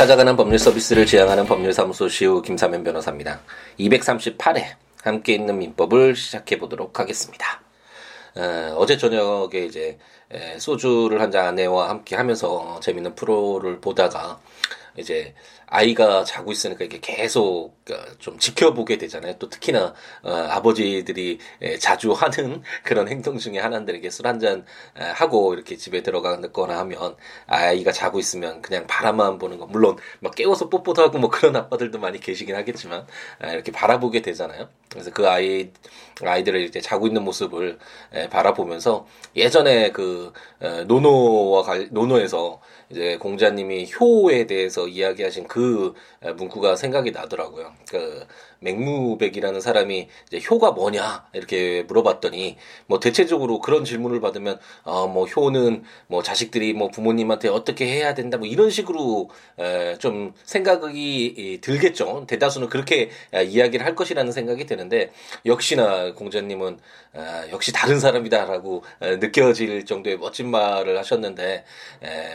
찾아가는 법률 서비스를 지향하는 법률사무소 시우 김사면 변호사입니다. 238회 함께 있는 민법을 시작해 보도록 하겠습니다. 어, 제 저녁에 이제 소주를 한 잔 아내와 함께 하면서 재밌는 프로를 보다가 이제 아이가 자고 있으니까 이게 계속 어, 좀 지켜보게 되잖아요. 또 특히나 어, 아버지들이 자주 하는 그런 행동 중에 하나인데 이게 술 한잔 하고 이렇게 집에 들어가거나 하면 아이가 자고 있으면 그냥 바라만 보는 거 물론 막 깨워서 뽀뽀도 하고 뭐 그런 아빠들도 많이 계시긴 하겠지만 이렇게 바라보게 되잖아요. 그래서 그 아이 아이들을 이제 자고 있는 모습을 바라보면서 예전에 그 노노와 갈, 노노에서 이제 공자님이 효에 대해서 이야기하신 그 문구가 생각이 나더라고요. 그 맹무백이라는 사람이 이제 효가 뭐냐 이렇게 물어봤더니 뭐 대체적으로 그런 질문을 받으면 어뭐 효는 뭐 자식들이 뭐 부모님한테 어떻게 해야 된다 뭐 이런 식으로 에좀 생각이 들겠죠. 대다수는 그렇게 이야기를 할 것이라는 생각이 드는데 역시나 공자님은 역시 다른 사람이다라고 느껴질 정도의 멋진 말을 하셨는데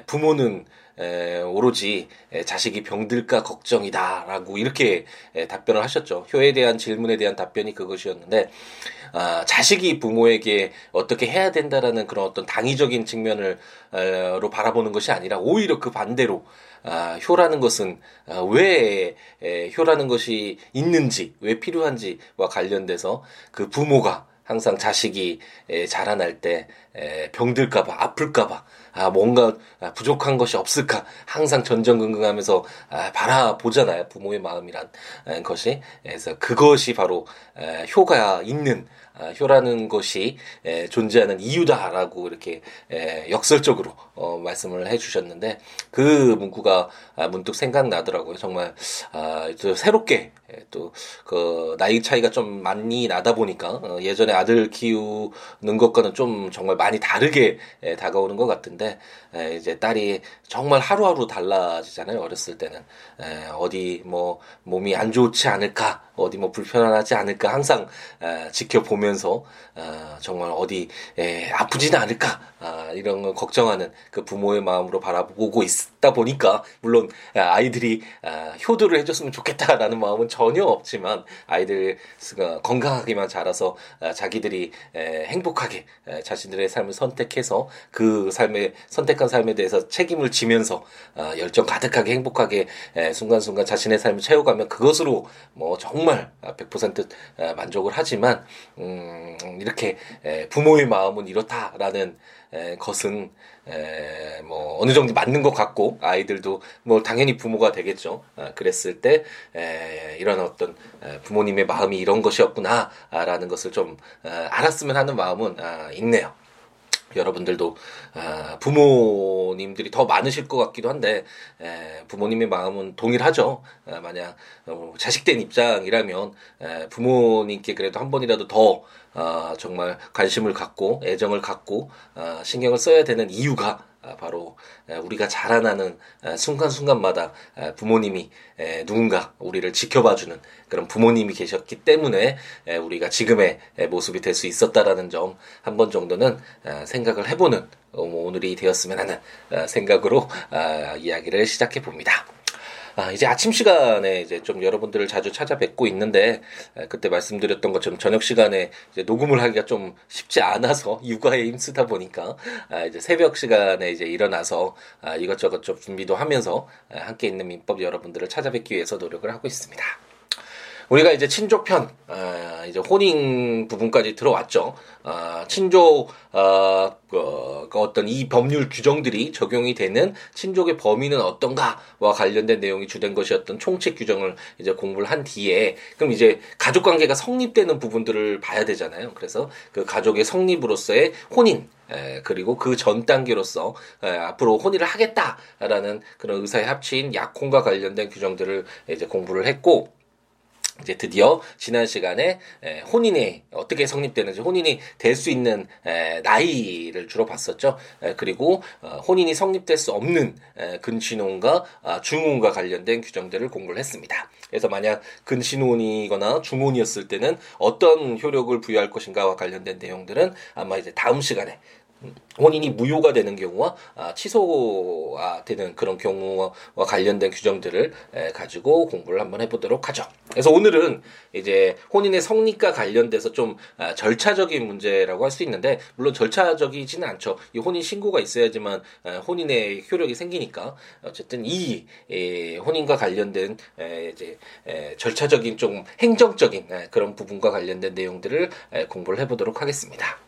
부모는 에, 오로지 에, 자식이 병들까 걱정이다라고 이렇게 에, 답변을 하셨죠. 효에 대한 질문에 대한 답변이 그것이었는데 아, 자식이 부모에게 어떻게 해야 된다라는 그런 어떤 당위적인 측면을로 바라보는 것이 아니라 오히려 그 반대로 아, 효라는 것은 아, 왜 에, 효라는 것이 있는지 왜 필요한지와 관련돼서 그 부모가 항상 자식이 자라날 때 병들까봐 아플까봐 아 뭔가 부족한 것이 없을까 항상 전전긍긍하면서 아, 바라보잖아요 부모의 마음이란 것이 그래서 그것이 바로 효가 있는 아, 효라는 것이 존재하는 이유다라고 이렇게 역설적으로 어, 말씀을 해주셨는데 그 문구가 아, 문득 생각나더라고요. 정말 아, 새롭게 또 그 나이 차이가 좀 많이 나다 보니까 어, 예전에 아들 키우는 것과는 좀 정말 많이 다르게 다가오는 것 같은데 이제 딸이 정말 하루하루 달라지잖아요. 어렸을 때는 어디 뭐 몸이 안 좋지 않을까 어디 뭐 불편하지 않을까 항상 지켜보면서 정말 어디 아프지는 않을까 이런 걸 걱정하는 그 부모의 마음으로 바라보고 있다 보니까 물론 아이들이 효도를 해줬으면 좋겠다라는 마음은 전혀 없지만 아이들 건강하게만 자라서 자기들이 행복하게 자신들의 삶을 선택해서 그 삶의 선택한 삶에 대해서 책임을 지면서 열정 가득하게 행복하게 순간순간 자신의 삶을 채워가면 그것으로 뭐 정말 100% 만족을 하지만 음 이렇게 부모의 마음은 이렇다라는 것은 에, 뭐 어느 정도 맞는 것 같고 아이들도 뭐 당연히 부모가 되겠죠. 아, 그랬을 때 에, 이런 어떤 부모님의 마음이 이런 것이었구나라는 것을 좀 아, 알았으면 하는 마음은 아, 있네요. 여러분들도 아, 부모님들이 더 많으실 것 같기도 한데 부모님의 마음은 동일하죠. 아, 만약 어, 자식된 입장이라면 부모님께 그래도 한 번이라도 더 아, 정말 관심을 갖고 애정을 갖고 신경을 써야 되는 이유가 바로 우리가 자라나는 순간순간마다 부모님이 누군가 우리를 지켜봐주는 그런 부모님이 계셨기 때문에 우리가 지금의 모습이 될 수 있었다라는 점 한 번 정도는 생각을 해보는 어, 뭐 오늘이 되었으면 하는 생각으로 이야기를 시작해 봅니다. 아, 이제 아침 시간에 이제 좀 여러분들을 자주 찾아뵙고 있는데 그때 말씀드렸던 것처럼 저녁 시간에 이제 녹음을 하기가 좀 쉽지 않아서 육아에 힘쓰다 보니까 아, 이제 새벽 시간에 이제 일어나서 아, 이것저것 좀 준비도 하면서 함께 있는 민법 여러분들을 찾아뵙기 위해서 노력을 하고 있습니다. 우리가 이제 친족편, 아, 이제 혼인 부분까지 들어왔죠. 아, 친족, 아, 그, 그 어떤 이 법률 규정들이 적용이 되는 친족의 범위는 어떤가와 관련된 내용이 주된 것이었던 총책 규정을 이제 공부를 한 뒤에, 그럼 이제 가족 관계가 성립되는 부분들을 봐야 되잖아요. 그래서 그 가족의 성립으로서의 혼인, 에, 그리고 그 전 단계로서 에, 앞으로 혼인을 하겠다라는 그런 의사에 합친 약혼과 관련된 규정들을 이제 공부를 했고, 이제 드디어 지난 시간에 혼인이 어떻게 성립되는지 혼인이 될 수 있는 나이를 주로 봤었죠. 그리고 어, 혼인이 성립될 수 없는 근친혼과 아, 중혼과 관련된 규정들을 공부를 했습니다. 그래서 만약 근친혼이거나 중혼이었을 때는 어떤 효력을 부여할 것인가와 관련된 내용들은 아마 이제 다음 시간에 혼인이 무효가 되는 경우와 아, 취소가 되는 그런 경우와 관련된 규정들을 에, 가지고 공부를 한번 해보도록 하죠. 그래서 오늘은 이제 혼인의 성립과 관련돼서 좀 아, 절차적인 문제라고 할 수 있는데 물론 절차적이지는 않죠. 이 혼인 신고가 있어야지만 아, 혼인의 효력이 생기니까 어쨌든 이 에, 혼인과 관련된 에, 이제 에, 절차적인 좀 행정적인 에, 그런 부분과 관련된 내용들을 에, 공부를 해보도록 하겠습니다.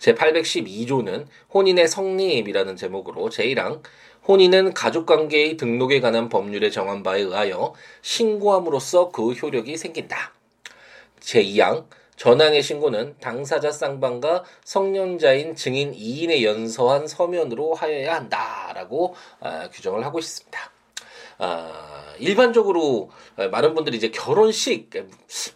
제812조는 혼인의 성립이라는 제목으로 제1항 혼인은 가족관계의 등록에 관한 법률에 정한 바에 의하여 신고함으로써 그 효력이 생긴다. 제2항 전항의 신고는 당사자 쌍방과 성년자인 증인 2인의 연서한 서면으로 하여야 한다라고 아, 규정을 하고 있습니다. 아, 일반적으로 많은 분들이 이제 결혼식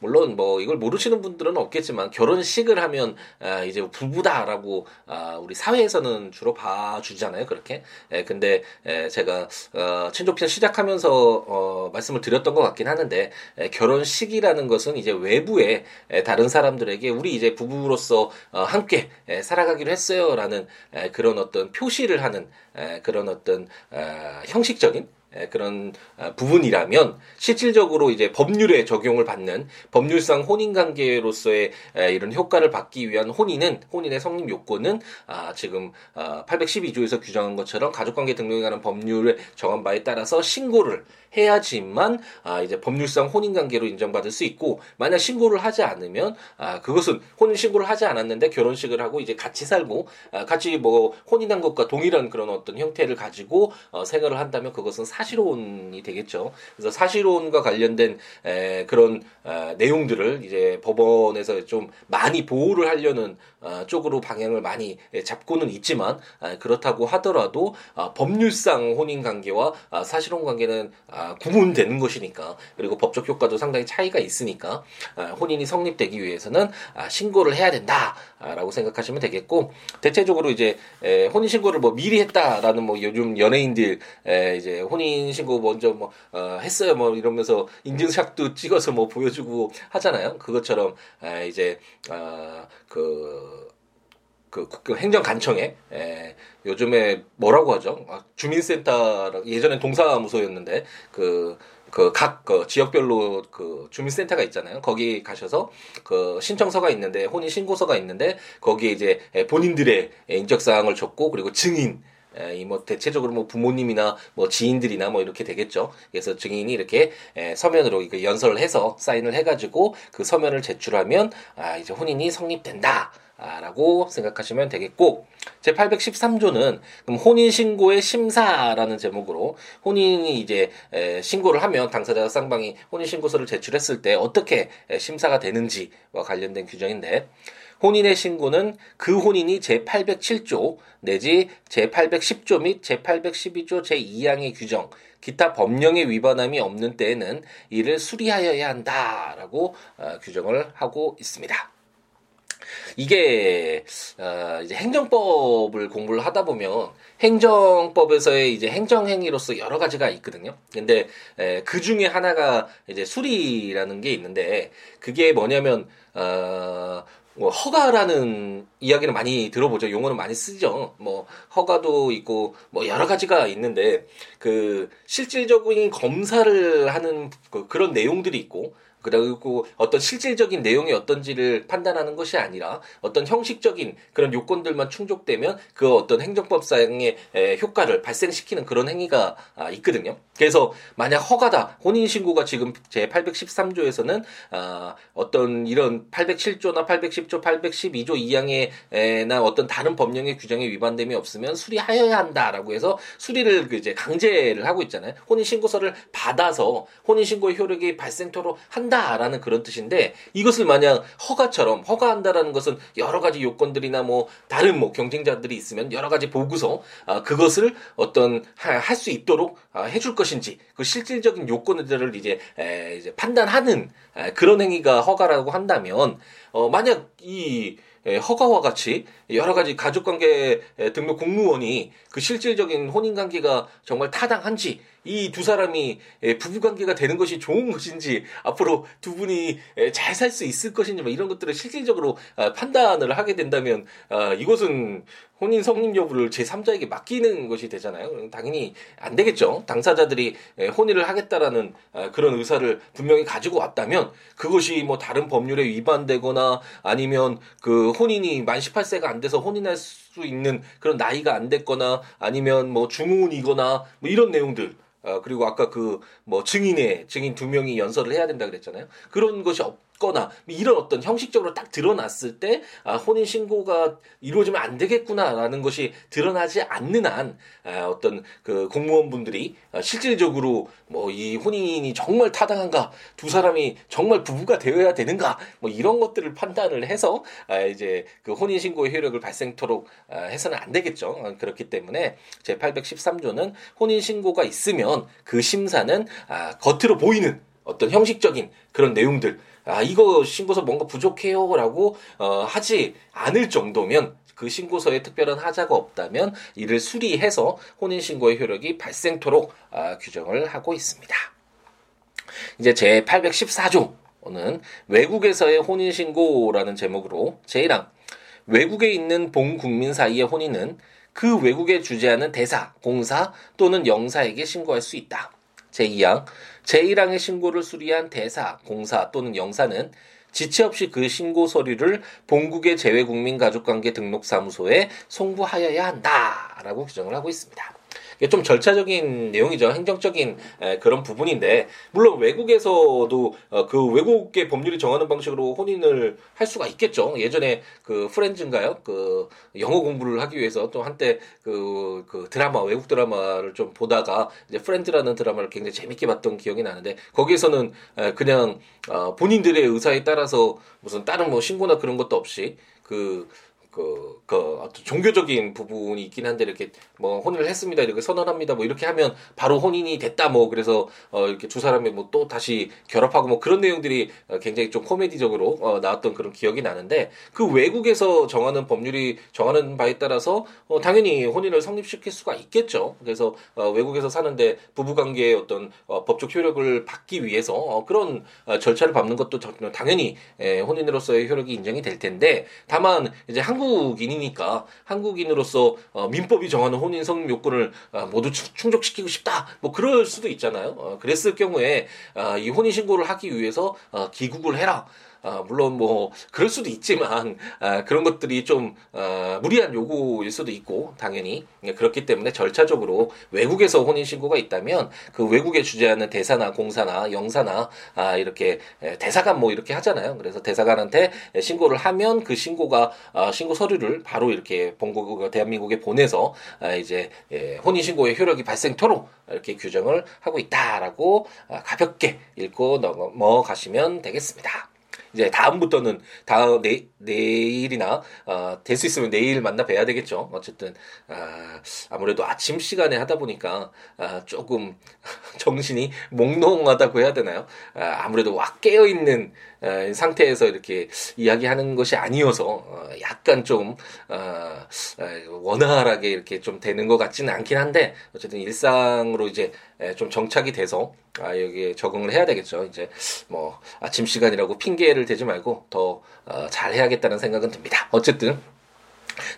물론 뭐 이걸 모르시는 분들은 없겠지만 결혼식을 하면 아, 이제 부부다라고 아, 우리 사회에서는 주로 봐주잖아요 그렇게. 에, 근데 에, 제가 어, 친족편 시작하면서 어, 말씀을 드렸던 것 같긴 하는데 에, 결혼식이라는 것은 이제 외부에 에, 다른 사람들에게 우리 이제 부부로서 어, 함께 에, 살아가기로 했어요라는 에, 그런 어떤 표시를 하는 에, 그런 어떤 어, 형식적인 그런 아, 부분이라면 실질적으로 이제 법률에 적용을 받는 법률상 혼인 관계로서의 이런 효과를 받기 위한 혼인은 혼인의 성립 요건은 아 지금 812조에서 아, 규정한 것처럼 가족 관계 등록에 관한 법률에 정한 바에 따라서 신고를 해야지만 아 이제 법률상 혼인 관계로 인정받을 수 있고 만약 신고를 하지 않으면 아 그것은 혼인 신고를 하지 않았는데 결혼식을 하고 이제 같이 살고 아 같이 뭐 혼인한 것과 동일한 그런 어떤 형태를 가지고 어 생활을 한다면 그것은 사실혼이 되겠죠. 그래서 사실혼과 관련된 에 그런 어 내용들을 이제 법원에서 좀 많이 보호를 하려는 어 쪽으로 방향을 많이 잡고는 있지만 아 그렇다고 하더라도 아 법률상 혼인 관계와 아 사실혼 관계는 아, 구분되는 것이니까. 그리고 법적 효과도 상당히 차이가 있으니까. 아, 혼인이 성립되기 위해서는 아, 신고를 해야 된다라고 생각하시면 되겠고 대체적으로 이제 에, 혼인 신고를 뭐 미리 했다라는 뭐 요즘 연예인들 에, 이제 혼인 신고 먼저 뭐 어, 했어요 뭐 이러면서 인증샷도 찍어서 뭐 보여주고 하잖아요. 그것처럼 에, 이제 아, 그 그, 그 행정관청에 에, 요즘에 뭐라고 하죠? 아, 주민센터 예전엔 동사무소였는데 그 그 각그 그 지역별로 그 주민센터가 있잖아요. 거기 가셔서 그 신청서가 있는데 혼인 신고서가 있는데 거기에 이제 본인들의 인적 사항을 적고 그리고 증인 이뭐 대체적으로 뭐 부모님이나 뭐 지인들이나 뭐 이렇게 되겠죠. 그래서 증인이 이렇게 서면으로 연설을 해서 사인을 해가지고 그 서면을 제출하면 아 이제 혼인이 성립된다. 라고 생각하시면 되겠고 제813조는 그럼 혼인 신고의 심사라는 제목으로 혼인이 이제 신고를 하면 당사자 쌍방이 혼인 신고서를 제출했을 때 어떻게 심사가 되는지와 관련된 규정인데 혼인의 신고는 그 혼인이 제807조 내지 제810조 및 제812조 제2항의 규정 기타 법령에 위반함이 없는 때에는 이를 수리하여야 한다라고 어, 규정을 하고 있습니다. 이게 어 이제 행정법을 공부를 하다 보면 행정법에서의 이제 행정행위로서 여러 가지가 있거든요. 근데 에, 그 중에 하나가 이제 수리라는 게 있는데 그게 뭐냐면 어, 뭐 허가라는 이야기는 많이 들어보죠. 용어는 많이 쓰죠. 뭐 허가도 있고 뭐 여러 가지가 있는데 그 실질적인 검사를 하는 그 그런 내용들이 있고 그리고 어떤 실질적인 내용이 어떤지를 판단하는 것이 아니라 어떤 형식적인 그런 요건들만 충족되면 그 어떤 행정법상의 효과를 발생시키는 그런 행위가 아, 있거든요. 그래서 만약 허가다 혼인신고가 지금 제 813조에서는 아, 어떤 이런 807조나 810조, 812조 2항에나 어떤 다른 법령의 규정에 위반됨이 없으면 수리하여야 한다라고 해서 수리를 그 이제 강제를 하고 있잖아요. 혼인신고서를 받아서 혼인신고의 효력이 발생토록 한다. 한다라는 그런 뜻인데 이것을 만약 허가처럼 허가한다라는 것은 여러 가지 요건들이나 뭐 다른 뭐 경쟁자들이 있으면 여러 가지 보고서 아, 그것을 어떤 할 수 있도록 아, 해줄 것인지 그 실질적인 요건들을 이제 에, 이제 판단하는 에, 그런 행위가 허가라고 한다면 어 만약 이 허가와 같이 여러 가지 가족관계 등록 공무원이 그 실질적인 혼인관계가 정말 타당한지 이 두 사람이 예, 부부 관계가 되는 것이 좋은 것인지 앞으로 두 분이 예, 잘살 수 있을 것인지 뭐 이런 것들을 실질적으로 아, 판단을 하게 된다면 아, 이것은 혼인 성립 여부를 제3자에게 맡기는 것이 되잖아요. 당연히 안 되겠죠. 당사자들이 혼인을 하겠다라는 아, 그런 의사를 분명히 가지고 왔다면 그것이 뭐 다른 법률에 위반되거나 아니면 그 혼인이 만 18세가 안 돼서 혼인할 수 있는 그런 나이가 안 됐거나 아니면 뭐 중혼이거나 뭐 이런 내용들 어, 그리고 아까 그 뭐 증인의 증인 두 명이 연설을 해야 된다 그랬잖아요. 그런 것이 없 거나 이런 어떤 형식적으로 딱 드러났을 때 아, 혼인 신고가 이루어지면 안 되겠구나라는 것이 드러나지 않는 한 아, 어떤 그 공무원분들이 아, 실질적으로 뭐 이 혼인이 정말 타당한가 두 사람이 정말 부부가 되어야 되는가 뭐 이런 것들을 판단을 해서 아, 이제 그 혼인 신고의 효력을 발생토록 아, 해서는 안 되겠죠. 아, 그렇기 때문에 제 813조는 혼인 신고가 있으면 그 심사는 아, 겉으로 보이는 어떤 형식적인 그런 내용들 아 이거 신고서 뭔가 부족해요라고 어, 하지 않을 정도면 그 신고서에 특별한 하자가 없다면 이를 수리해서 혼인 신고의 효력이 발생토록 아, 규정을 하고 있습니다. 이제 제 814조는 외국에서의 혼인 신고라는 제목으로 제1항 외국에 있는 본 국민 사이의 혼인은 그 외국에 주재하는 대사, 공사 또는 영사에게 신고할 수 있다. 제2항 제1항의 신고를 수리한 대사, 공사 또는 영사는 지체 없이 그 신고 서류를 본국의 재외국민 가족관계 등록사무소에 송부하여야 한다라고 규정을 하고 있습니다. 이게 좀 절차적인 내용이죠. 행정적인 그런 부분인데 물론 외국에서도 어, 그 외국의 법률이 정하는 방식으로 혼인을 할 수가 있겠죠. 예전에 그 프렌즈인가요? 그 영어 공부를 하기 위해서 또 한때 그, 그 드라마 외국 드라마를 좀 보다가 이제 프렌즈라는 드라마를 굉장히 재밌게 봤던 기억이 나는데 거기에서는 그냥 어, 본인들의 의사에 따라서 무슨 다른 뭐 신고나 그런 것도 없이 그 그, 그, 어떤 종교적인 부분이 있긴 한데, 이렇게, 뭐, 혼인을 했습니다. 이렇게 선언합니다. 뭐, 이렇게 하면 바로 혼인이 됐다. 뭐, 그래서, 어, 이렇게 두 사람이 뭐 또 다시 결합하고 뭐 그런 내용들이 어, 굉장히 좀 코미디적으로, 어, 나왔던 그런 기억이 나는데, 그 외국에서 정하는 법률이 정하는 바에 따라서, 어, 당연히 혼인을 성립시킬 수가 있겠죠. 그래서, 어, 외국에서 사는데 부부관계의 어떤, 어, 법적 효력을 받기 위해서, 어, 그런, 어, 절차를 밟는 것도 당연히, 에, 혼인으로서의 효력이 인정이 될 텐데, 다만, 이제 한국 한국인이니까 한국인으로서 어, 민법이 정하는 혼인 성립 요건을 어, 모두 충족시키고 싶다. 뭐 그럴 수도 있잖아요. 어, 그랬을 경우에 어, 이 혼인 신고를 하기 위해서 어, 기국을 해라. 아, 물론 뭐 그럴 수도 있지만 아, 그런 것들이 좀 아, 무리한 요구일 수도 있고 당연히 그렇기 때문에 절차적으로 외국에서 혼인 신고가 있다면 그 외국에 주재하는 대사나 공사나 영사나 아, 이렇게 대사관 뭐 이렇게 하잖아요. 그래서 대사관한테 신고를 하면 그 신고가 아, 신고 서류를 바로 이렇게 본국 대한민국에 보내서 아, 이제 예, 혼인 신고의 효력이 발생토록 이렇게 규정을 하고 있다라고 아, 가볍게 읽고 넘어가시면 되겠습니다. 이제 다음부터는 다음 내, 내일이나 어, 될 수 있으면 내일 만나 뵈야 되겠죠. 어쨌든 아, 아무래도 아침 시간에 하다 보니까 아, 조금 정신이 몽롱하다고 해야 되나요? 아, 아무래도 와 깨어 있는 아, 상태에서 이렇게 이야기하는 것이 아니어서 어, 약간 좀 어, 원활하게 이렇게 좀 되는 것 같지는 않긴 한데 어쨌든 일상으로 이제 좀 정착이 돼서 아 여기에 적응을 해야 되겠죠. 이제 뭐 아침 시간이라고 핑계를 대지 말고 더 어, 잘해야겠다는 생각은 듭니다. 어쨌든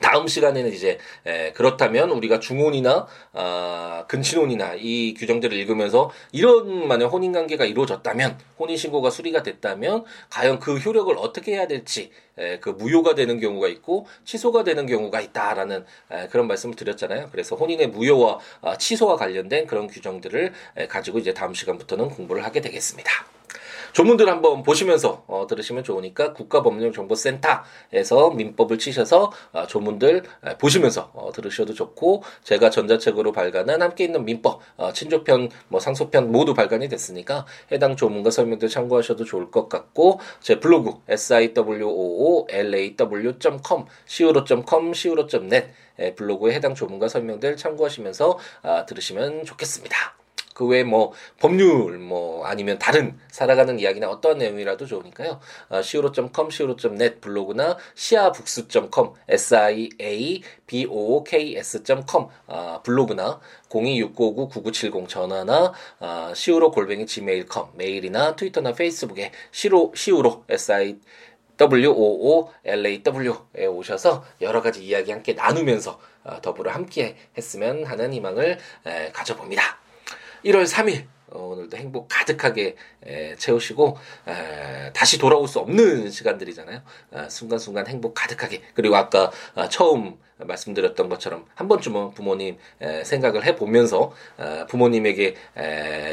다음 시간에는 이제 에, 그렇다면 우리가 중혼이나 아, 근친혼이나 이 규정들을 읽으면서 이런 만약 혼인 관계가 이루어졌다면 혼인 신고가 수리가 됐다면 과연 그 효력을 어떻게 해야 될지 에, 그 무효가 되는 경우가 있고 취소가 되는 경우가 있다라는 에, 그런 말씀을 드렸잖아요. 그래서 혼인의 무효와 아, 취소와 관련된 그런 규정들을 에, 가지고 이제 다음 시간부터는 공부를 하게 되겠습니다. 조문들 한번 보시면서 어, 들으시면 좋으니까 국가법령정보센터에서 민법을 치셔서 어, 조문들 보시면서 어, 들으셔도 좋고 제가 전자책으로 발간한 함께 있는 민법 어, 친조편 뭐 상소편 모두 발간이 됐으니까 해당 조문과 설명들 참고하셔도 좋을 것 같고 제 블로그 siwoolaw.com siwo.com siwo.net 블로그에 해당 조문과 설명들 참고하시면서 아, 들으시면 좋겠습니다. 그 외에 뭐 법률 뭐 아니면 다른 살아가는 이야기나 어떠한 내용이라도 좋으니까요. 어, siwo.com, siwo.net 블로그나 siabooks.com, s-i-a-b-o-o-k-s.com 어, 블로그나 026959-9970 전화나 어, siwo 골뱅이 gmail.com 메일이나 트위터나 페이스북에 siwo, siwo, s-i WOOLAW에 오셔서 여러 가지 이야기 함께 나누면서 어, 더불어 함께 했으면 하는 희망을 가져봅니다. 1월 3일 어, 오늘도 행복 가득하게 채우시고 다시 돌아올 수 없는 시간들이잖아요. 아, 순간순간 행복 가득하게 그리고 아까 아, 처음 말씀드렸던 것처럼 한 번쯤은 부모님 생각을 해보면서 아, 부모님에게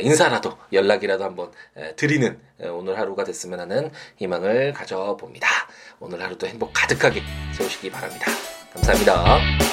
인사라도 연락이라도 한번 드리는 오늘 하루가 됐으면 하는 희망을 가져봅니다. 오늘 하루도 행복 가득하게 채우시기 바랍니다. 감사합니다.